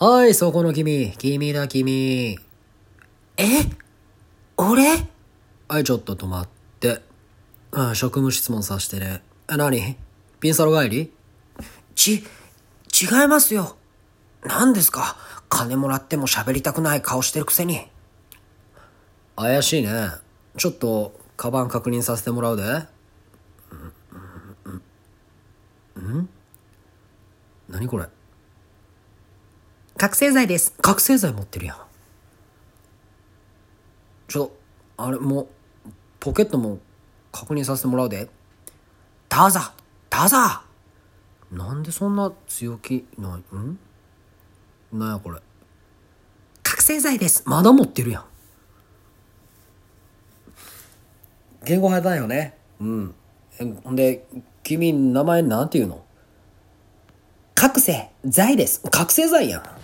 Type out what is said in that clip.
はい、そこの君。君だ、君。え？俺？はい、ちょっと止まって。あ職務質問させてね。え、何？ピンサロ帰り？ち、違いますよ。何ですか？金もらっても喋りたくない顔してるくせに。怪しいね。ちょっと、カバン確認させてもらうで。んん？何これ？覚醒剤です。覚醒剤持ってるやん。ちょ、あれ、もう、ポケットも確認させてもらうで。どうぞ、どうぞ。なんでそんな強気ない、ん？なんやこれ。覚醒剤です。まだ持ってるやん。言語派だよね。うん。えほんで、君、名前なんて言うの？覚醒剤です。覚醒剤やん。